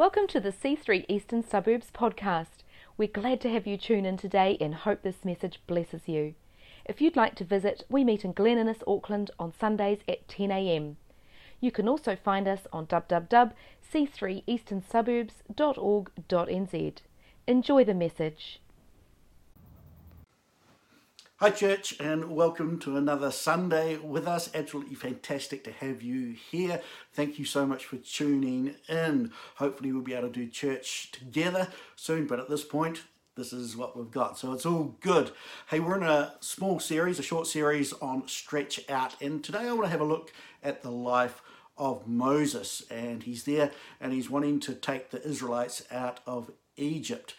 Welcome to the C3 Eastern Suburbs podcast. We're glad to have you tune in today and hope this message blesses you. If you'd like to visit, we meet in Glen Innes, Auckland on Sundays at 10am. You can also find us on www.c3easternsuburbs.org.nz. Enjoy the message. Hi, church, and welcome to another Sunday with us. Absolutely fantastic to have you here. Thank you so much for tuning in. Hopefully, we'll be able to do church together soon, but at this point, this is what we've got. So it's all good. Hey, we're in a small series, a short series on Stretch Out, and today I want to have a look at the life of Moses. And he's there and he's wanting to take the Israelites out of Egypt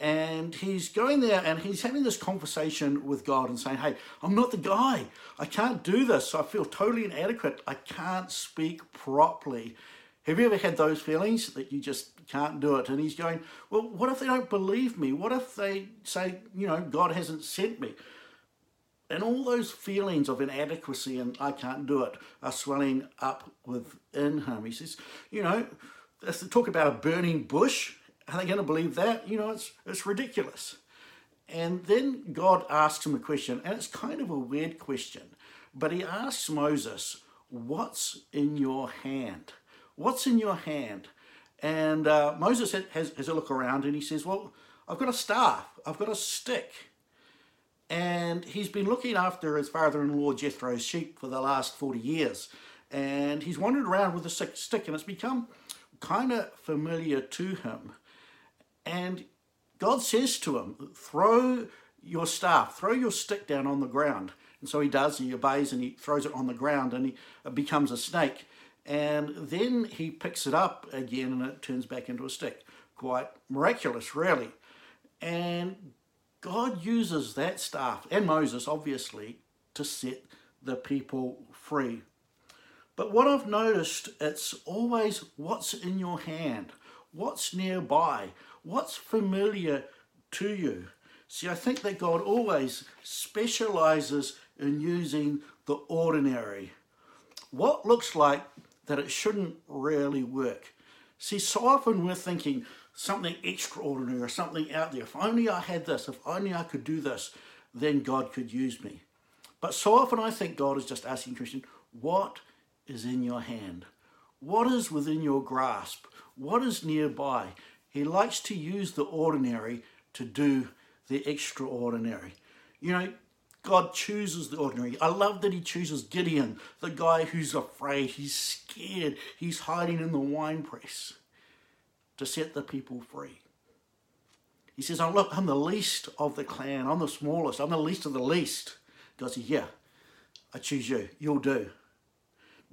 and he's going there and he's having this conversation with God and saying, Hey, I'm not the guy. I can't do this. I feel totally inadequate. I can't speak properly. Have you ever had those feelings that you just can't do it? And he's going, Well, what if they don't believe me? What if they say, you know, God hasn't sent me? And all those feelings of inadequacy and I can't do it are swelling up within him. He says, You know, let's talk about a burning bush are they going to believe that? You know, it's, it's ridiculous. And then God asks him a question, and it's kind of a weird question, but he asks Moses, What's in your hand? What's in your hand? And uh, Moses has, has a look around and he says, Well, I've got a staff, I've got a stick. And he's been looking after his father in law Jethro's sheep for the last 40 years. And he's wandered around with a stick, and it's become kind of familiar to him. And God says to him, throw your staff, throw your stick down on the ground. And so he does, he obeys and he throws it on the ground and he becomes a snake. And then he picks it up again and it turns back into a stick. Quite miraculous, really. And God uses that staff, and Moses obviously, to set the people free. But what I've noticed, it's always what's in your hand, what's nearby, what's familiar to you. See, I think that God always specializes in using the ordinary. What looks like that it shouldn't really work. See, so often we're thinking something extraordinary or something out there. If only I had this, if only I could do this, then God could use me. But so often I think God is just asking Christian, what is in your hand? What is within your grasp? What is nearby? He likes to use the ordinary to do the extraordinary. You know, God chooses the ordinary. I love that he chooses Gideon, the guy who's afraid, he's scared, he's hiding in the wine press to set the people free. He says, Oh, look, I'm the least of the clan. I'm the smallest. I'm the least of the least. God says, Yeah, I choose you. You'll do.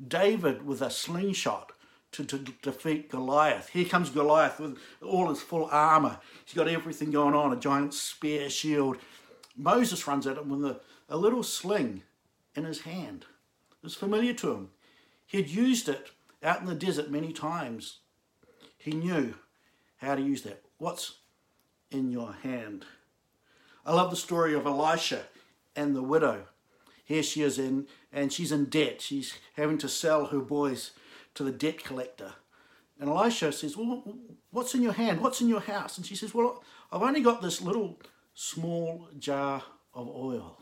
David with a slingshot to, to defeat Goliath. Here comes Goliath with all his full armor. He's got everything going on a giant spear, shield. Moses runs at him with a, a little sling in his hand. It was familiar to him. He had used it out in the desert many times. He knew how to use that. What's in your hand? I love the story of Elisha and the widow. Here she is in, and she's in debt. She's having to sell her boys to the debt collector. And Elisha says, Well, what's in your hand? What's in your house? And she says, Well, I've only got this little small jar of oil.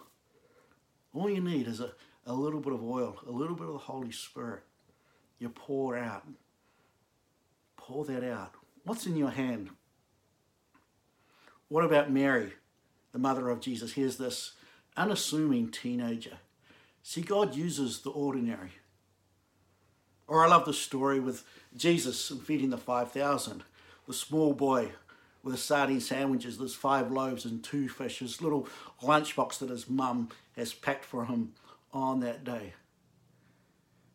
All you need is a, a little bit of oil, a little bit of the Holy Spirit. You pour out. Pour that out. What's in your hand? What about Mary, the mother of Jesus? Here's this unassuming teenager. See, God uses the ordinary. Or I love the story with Jesus feeding the 5,000. The small boy with the sardine sandwiches, there's five loaves and two fishes, little lunchbox that his mum has packed for him on that day.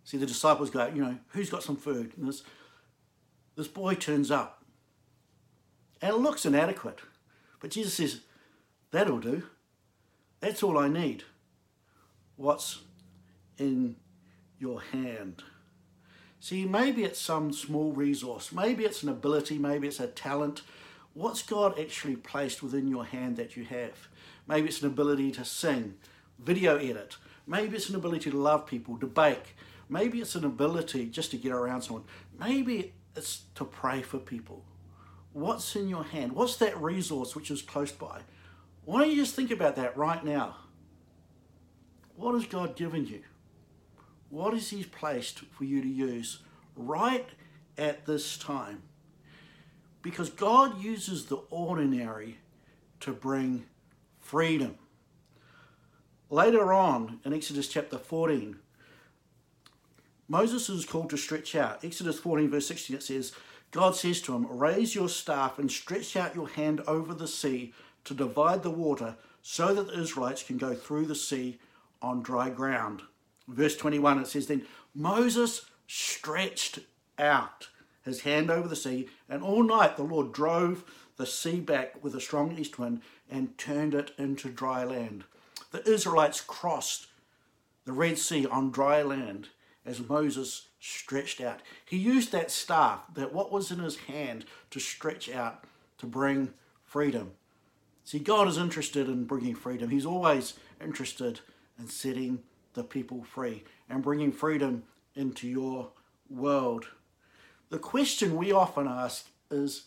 See, the disciples go, you know, who's got some food? And this, this boy turns up. And it looks inadequate. But Jesus says, that'll do. That's all I need. What's in your hand? See, maybe it's some small resource, maybe it's an ability, maybe it's a talent. What's God actually placed within your hand that you have? Maybe it's an ability to sing, video edit. Maybe it's an ability to love people, to bake. Maybe it's an ability just to get around someone. Maybe It's to pray for people. What's in your hand? What's that resource which is close by? Why don't you just think about that right now? What has God given you? What has He placed for you to use right at this time? Because God uses the ordinary to bring freedom. Later on in Exodus chapter 14, Moses is called to stretch out. Exodus 14, verse 16, it says, God says to him, Raise your staff and stretch out your hand over the sea to divide the water so that the Israelites can go through the sea on dry ground. Verse 21, it says, Then Moses stretched out his hand over the sea, and all night the Lord drove the sea back with a strong east wind and turned it into dry land. The Israelites crossed the Red Sea on dry land as Moses stretched out. He used that staff, that what was in his hand, to stretch out to bring freedom. See, God is interested in bringing freedom. He's always interested in setting the people free and bringing freedom into your world. The question we often ask is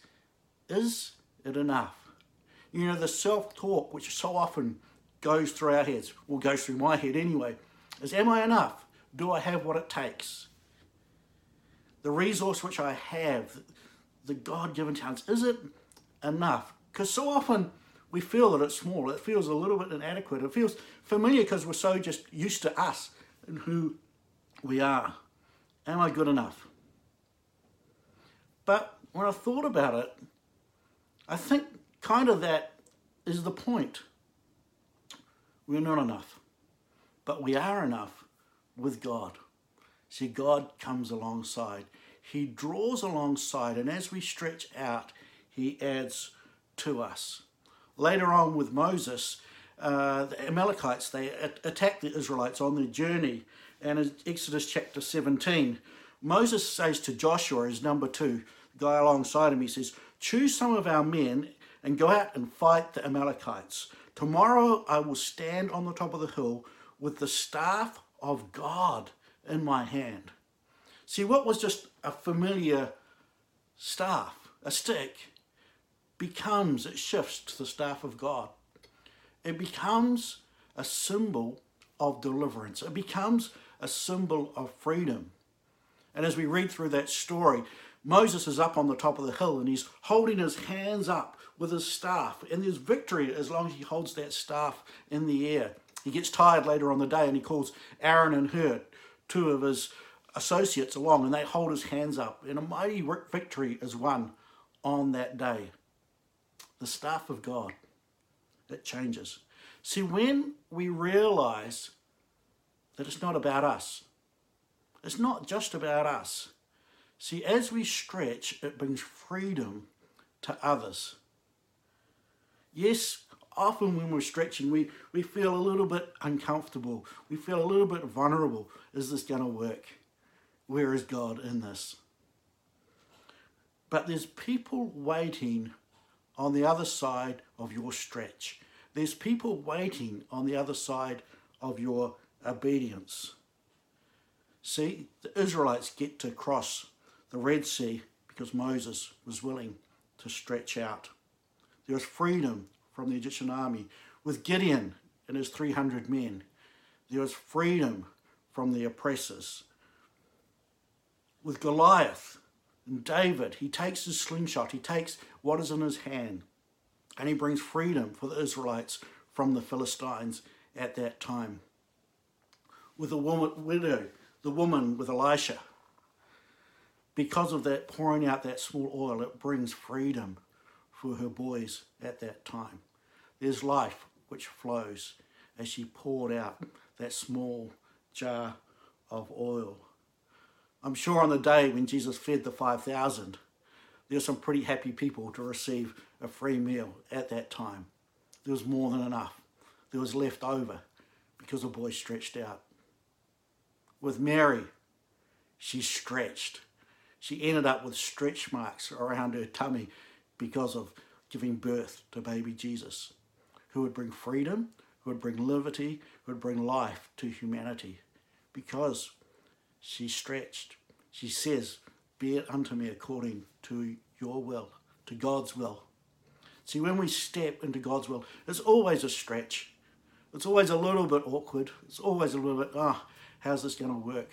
Is it enough? You know, the self talk, which so often goes through our heads, or goes through my head anyway, is Am I enough? Do I have what it takes? The resource which I have, the God given talents, is it enough? Because so often we feel that it's small. It feels a little bit inadequate. It feels familiar because we're so just used to us and who we are. Am I good enough? But when I thought about it, I think kind of that is the point. We're not enough, but we are enough with God. See, God comes alongside. He draws alongside, and as we stretch out, He adds to us. Later on with Moses, uh, the Amalekites, they attack the Israelites on their journey. And in Exodus chapter 17, Moses says to Joshua, his number two, guy alongside him, he says, Choose some of our men and go out and fight the Amalekites. Tomorrow I will stand on the top of the hill with the staff of God in my hand. See, what was just a familiar staff, a stick, becomes, it shifts to the staff of God. It becomes a symbol of deliverance. It becomes a symbol of freedom. And as we read through that story, Moses is up on the top of the hill and he's holding his hands up with his staff. And there's victory as long as he holds that staff in the air. He gets tired later on the day and he calls Aaron and Hur, two of his associates, along and they hold his hands up. And a mighty victory is won on that day. The staff of God It changes. See, when we realize that it's not about us, it's not just about us. See, as we stretch, it brings freedom to others. Yes, often when we're stretching, we, we feel a little bit uncomfortable. We feel a little bit vulnerable. Is this going to work? Where is God in this? But there's people waiting on the other side of your stretch. There's people waiting on the other side of your obedience. See, the Israelites get to cross the Red Sea because Moses was willing to stretch out. There was freedom from the Egyptian army. With Gideon and his 300 men, there was freedom from the oppressors. With Goliath David, he takes his slingshot, he takes what is in his hand, and he brings freedom for the Israelites from the Philistines at that time. With the woman, widow, the woman with Elisha, because of that pouring out that small oil, it brings freedom for her boys at that time. There's life which flows as she poured out that small jar of oil. I'm sure on the day when Jesus fed the 5,000, there were some pretty happy people to receive a free meal at that time. There was more than enough. There was left over because the boy stretched out. With Mary, she stretched. She ended up with stretch marks around her tummy because of giving birth to baby Jesus, who would bring freedom, who would bring liberty, who would bring life to humanity because she stretched. She says, be it unto me according to your will, to God's will. See, when we step into God's will, it's always a stretch. It's always a little bit awkward. It's always a little bit, ah, oh, how's this going to work?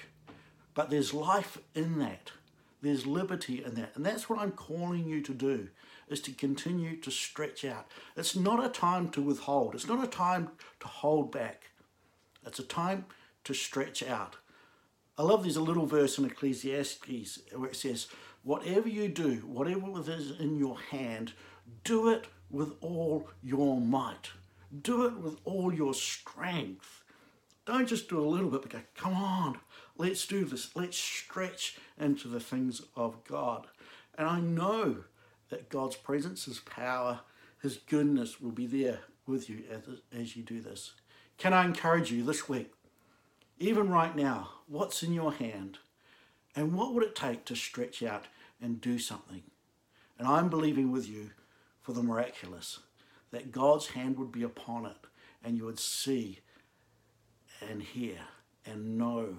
But there's life in that. There's liberty in that. And that's what I'm calling you to do, is to continue to stretch out. It's not a time to withhold. It's not a time to hold back. It's a time to stretch out. I love there's a little verse in Ecclesiastes where it says, Whatever you do, whatever is in your hand, do it with all your might. Do it with all your strength. Don't just do a little bit, but go, come on, let's do this. Let's stretch into the things of God. And I know that God's presence, His power, His goodness will be there with you as, as you do this. Can I encourage you this week? Even right now, what's in your hand? And what would it take to stretch out and do something? And I'm believing with you for the miraculous, that God's hand would be upon it and you would see and hear and know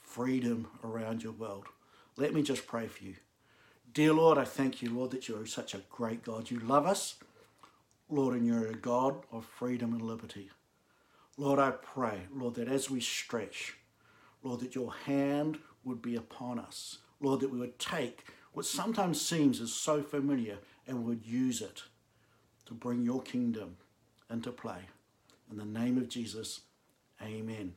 freedom around your world. Let me just pray for you. Dear Lord, I thank you, Lord, that you're such a great God. You love us, Lord, and you're a God of freedom and liberty. Lord, I pray, Lord, that as we stretch, Lord, that your hand would be upon us. Lord, that we would take what sometimes seems as so familiar and would use it to bring your kingdom into play. In the name of Jesus, amen.